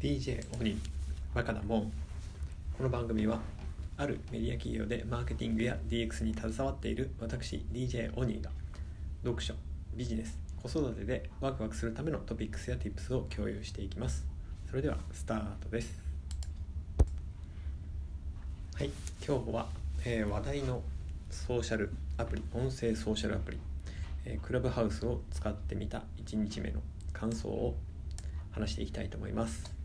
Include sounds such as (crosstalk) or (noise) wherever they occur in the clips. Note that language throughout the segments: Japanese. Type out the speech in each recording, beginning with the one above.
DJ オニバカだもんこの番組はあるメディア企業でマーケティングや DX に携わっている私 DJ オニーが読書ビジネス子育てでワクワクするためのトピックスや Tips を共有していきます。それではスタートです。はい今日は、えー、話題のソーシャルアプリ音声ソーシャルアプリ、えー、クラブハウスを使ってみた1日目の感想を話していきたいと思います。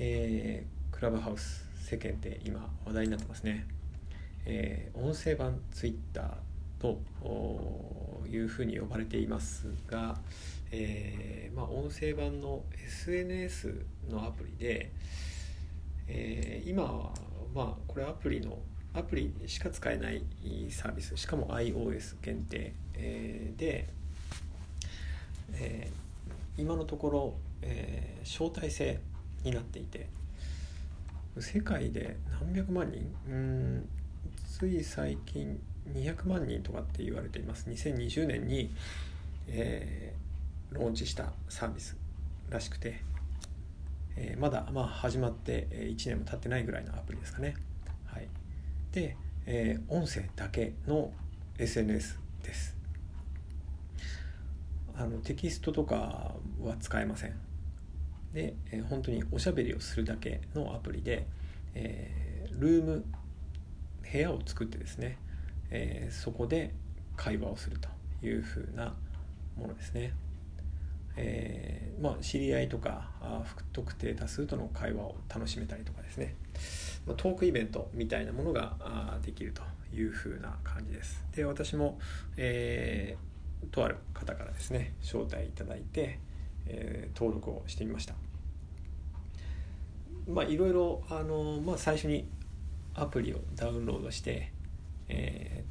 えー、クラブハウス世間で今話題になってますね、えー、音声版ツイッターというふうに呼ばれていますが、えー、まあ、音声版の SNS のアプリで、えー、今は、まあ、これアプリのアプリしか使えないサービスしかも iOS 限定、えー、で、え今のところ、え招待制になっていて。世界で何百万人？うんつい最近200万人とかって言われています。2020年に、えー、ローンチしたサービスらしくて、えー、まだまあ始まって1年も経ってないぐらいのアプリですかね、はい、で、えー、音声だけの SNS です。あのテキストとかは使えません。で、えー、本当におしゃべりをするだけのアプリで、えー、ルーム部屋を作ってですね、えー、そこで会話をするというふうなものですね。えーまあ、知り合いとかあ不特定多数との会話を楽しめたりとかですね、まあ、トークイベントみたいなものができるというふうな感じです。で私も、えー、とある方からですね招待いただいて、えー、登録をしてみましたまあいろいろあの、まあ、最初にアプリをダウンロードして、え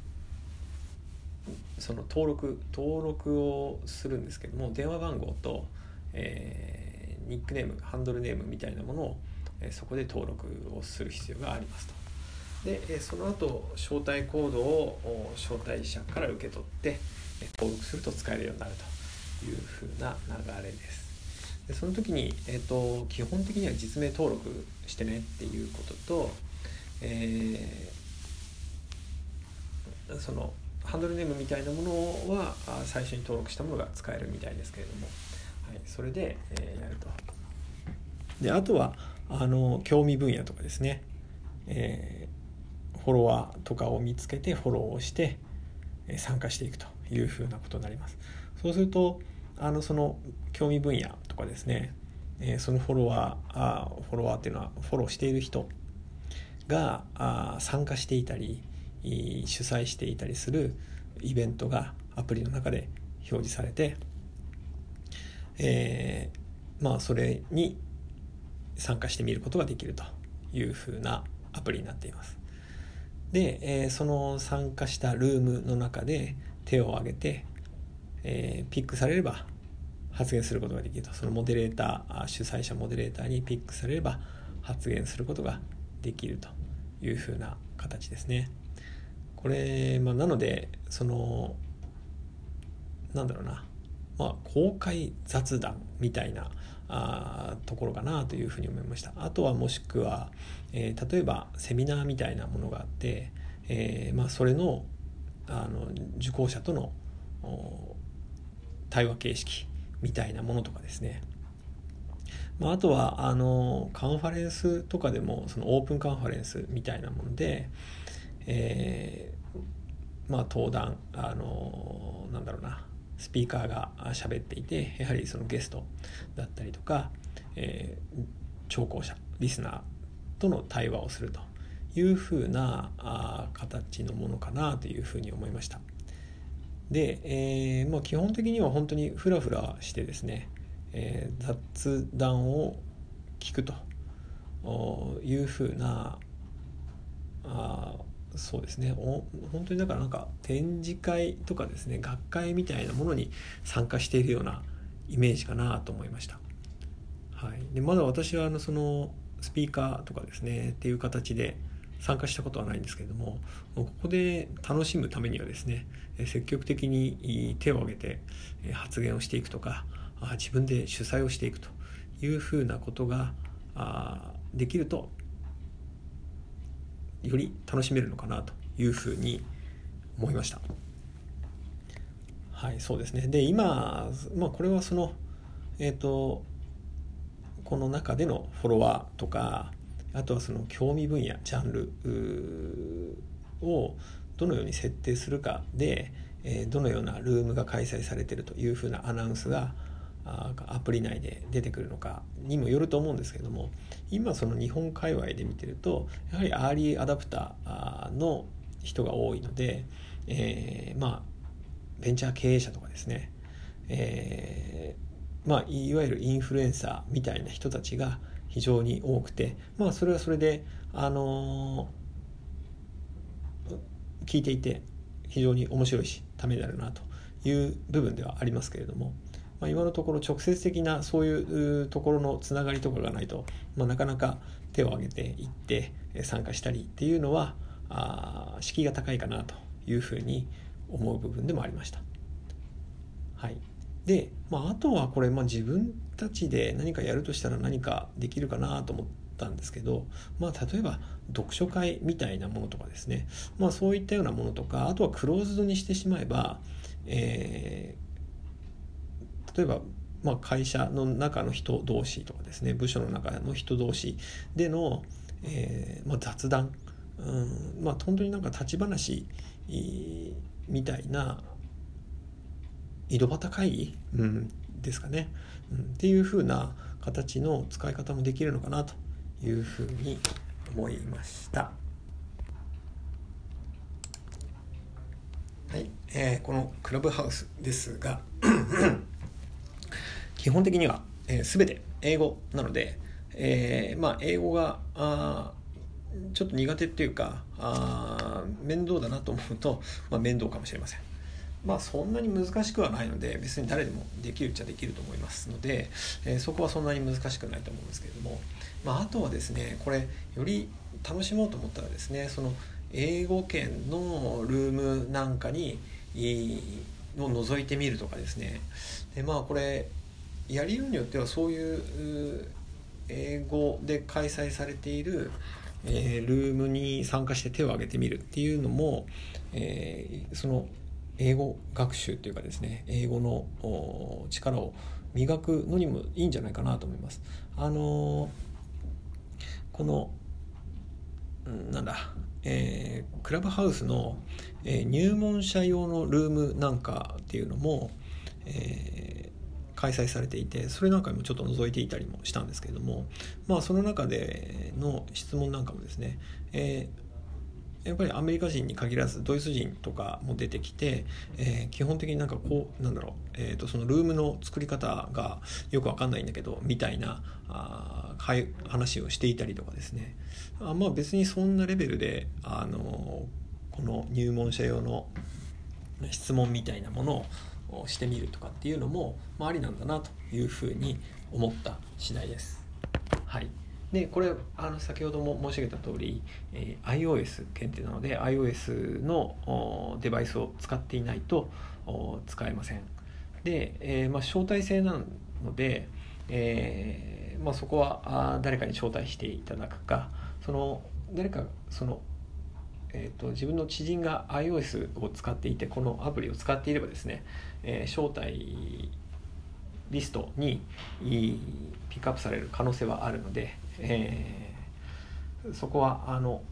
ー、その登録登録をするんですけども電話番号と、えー、ニックネームハンドルネームみたいなものを、え、そこで登録をする必要がありますと。で、その後招待コードを招待者から受け取って登録すると使えるようになるというふうな流れです。でその時に、えーと、基本的には実名登録してねっていうことと、えー、そのハンドルネームみたいなものは最初に登録したものが使えるみたいですけれども、はい、それで、えー、やると。であとはあの興味分野とかですね、えー、フォロワーとかを見つけてフォローをして参加していくというふうなことになります。そうするとあのその興味分野とかですね、えー、そのフォロワーあフォロワーっていうのはフォローしている人があ参加していたり主催していたりするイベントがアプリの中で表示されて、えー、まあそれに参加してみることができるというふうなアプリになっています。で、えー、その参加したルームの中で手を挙げてえー、ピックされれば発言することができると。そのモデレーター主催者モデレーターにピックされれば発言することができるというふうな形ですね。これ、まあ、なのでそのなんだろうな、まあ、公開雑談みたいなあところかなというふうに思いました。あとはもしくは、えー、例えばセミナーみたいなものがあって、えーまあ、それのあの受講者との対話形式みたいなものとかですね、まあ、あとはあのカンファレンスとかでもそのオープンカンファレンスみたいなもので、えー、まあ、登壇あのなんだろうなスピーカーが喋っていてやはりそのゲストだったりとか、えー、聴講者リスナーとの対話をするというふうなあ形のものかなというふうに思いました。で、えーまあ、基本的には本当にフラフラしてですね、えー、雑談を聞くというふうなあそうですねお本当にだからなんか展示会とかですね学会みたいなものに参加しているようなイメージかなと思いました。はい、でまだ私はあのそのスピーカーとかですねっていう形で参加したことはないんですけれどもここで楽しむためにはですね積極的に手を挙げて発言をしていくとか自分で主催をしていくというふうなことができるとより楽しめるのかなというふうに思いました。はいそうですねで今、まあ、これはそのえっ、ー、とこの中でのフォロワーとかあとはその興味分野ジャンルをどのように設定するかで、えー、どのようなルームが開催されているというふうなアナウンスがアプリ内で出てくるのかにもよると思うんですけども今その日本界隈で見てるとやはりアーリーアダプターの人が多いので、えー、まあベンチャー経営者とかですね、えー、まあ、いわゆるインフルエンサーみたいな人たちが非常に多くて、まあ、それはそれで、あのー、聞いていて非常に面白いしためになるなという部分ではありますけれども、まあ、今のところ直接的なそういうところのつながりとかがないと、まあ、なかなか手を挙げていって参加したりっていうのはあ敷居が高いかなというふうに思う部分でもありました。はい、で、まあ、あとはこれ、まあ、自分たちで何かやるとしたら何かできるかなと思ったんですけど、まあ、例えば読書会みたいなものとかですね、まあ、そういったようなものとかあとはクローズドにしてしまえば、えー、例えばまあ、会社の中の人同士とかですね部署の中の人同士での、えーまあ、雑談、うんまあ、本当になんか立ち話みたいな井戸端会議、うん、ですかね、うん、っていうふうな形の使い方もできるのかなというふうに思いました。はい、えー、このクラブハウスですが (coughs) 基本的には、えー、全て英語なので、えー、まあ英語があちょっと苦手っていうかあ面倒だなと思うと、まあ、面倒かもしれません。まあそんなに難しくはないので別に誰でもできるっちゃできると思いますので、えー、そこはそんなに難しくないと思うんですけれども、まあ、あとはですねこれより楽しもうと思ったらですねその英語圏のルームなんかにを覗いてみるとかですね。でまあこれやりようによってはそういう英語で開催されているえー、ルームに参加して手を挙げてみるっていうのも、えー、その英語学習っていうかですね英語の力を磨くのにもいいんじゃないかなと思います。あのー、このなんだ、えー、クラブハウスの、えー、入門者用のルームなんかっていうのも、え開催されていてそれなんかにもちょっと覗いていたりもしたんですけれどもまあその中での質問なんかもですね、えー、やっぱりアメリカ人に限らずドイツ人とかも出てきて、えー、基本的になんかこうなんだろう、えー、とそのルームの作り方がよくわかんないんだけどみたいなあ話をしていたりとかですねあまあ別にそんなレベルであのこの入門者用の質問みたいなものをしてみるとかっていうのも、まあ、ありなんだなというふうに思った次第です。はい、でこれあの先ほども申し上げた通り、えー、iOS 限定なので iOS のデバイスを使っていないと使えません。で、えー、まあ、招待制なので、えー、まあ、そこはあ誰かに招待していただくかその誰かそのえーと、自分の知人が iOS を使っていてこのアプリを使っていればですね、えー、招待リストにピックアップされる可能性はあるので、えー、そこはあの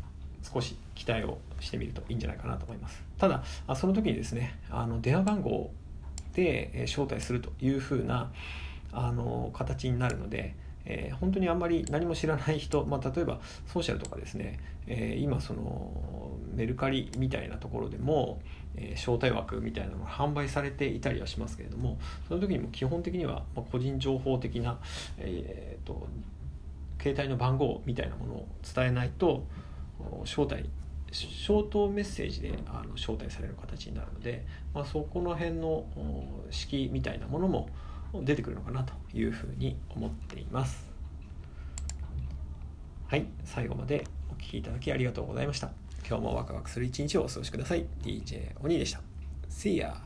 少し期待をしてみるといいんじゃないかなと思います。ただその時にですねあの電話番号で招待するというふうなあの形になるのでえー、本当にあんまり何も知らない人、まあ、例えばソーシャルとかですね、えー、今そのメルカリみたいなところでも、えー、招待枠みたいなのが販売されていたりはしますけれどもその時にも基本的には個人情報的な、えーと、携帯の番号みたいなものを伝えないと招待ショートメッセージであの招待される形になるので、まあ、そこの辺の式みたいなものも出てくるのかなというふうに思っています。はい最後までお聴きいただきありがとうございました。今日もワクワクする一日をお過ごしください。DJ 鬼でした。See ya!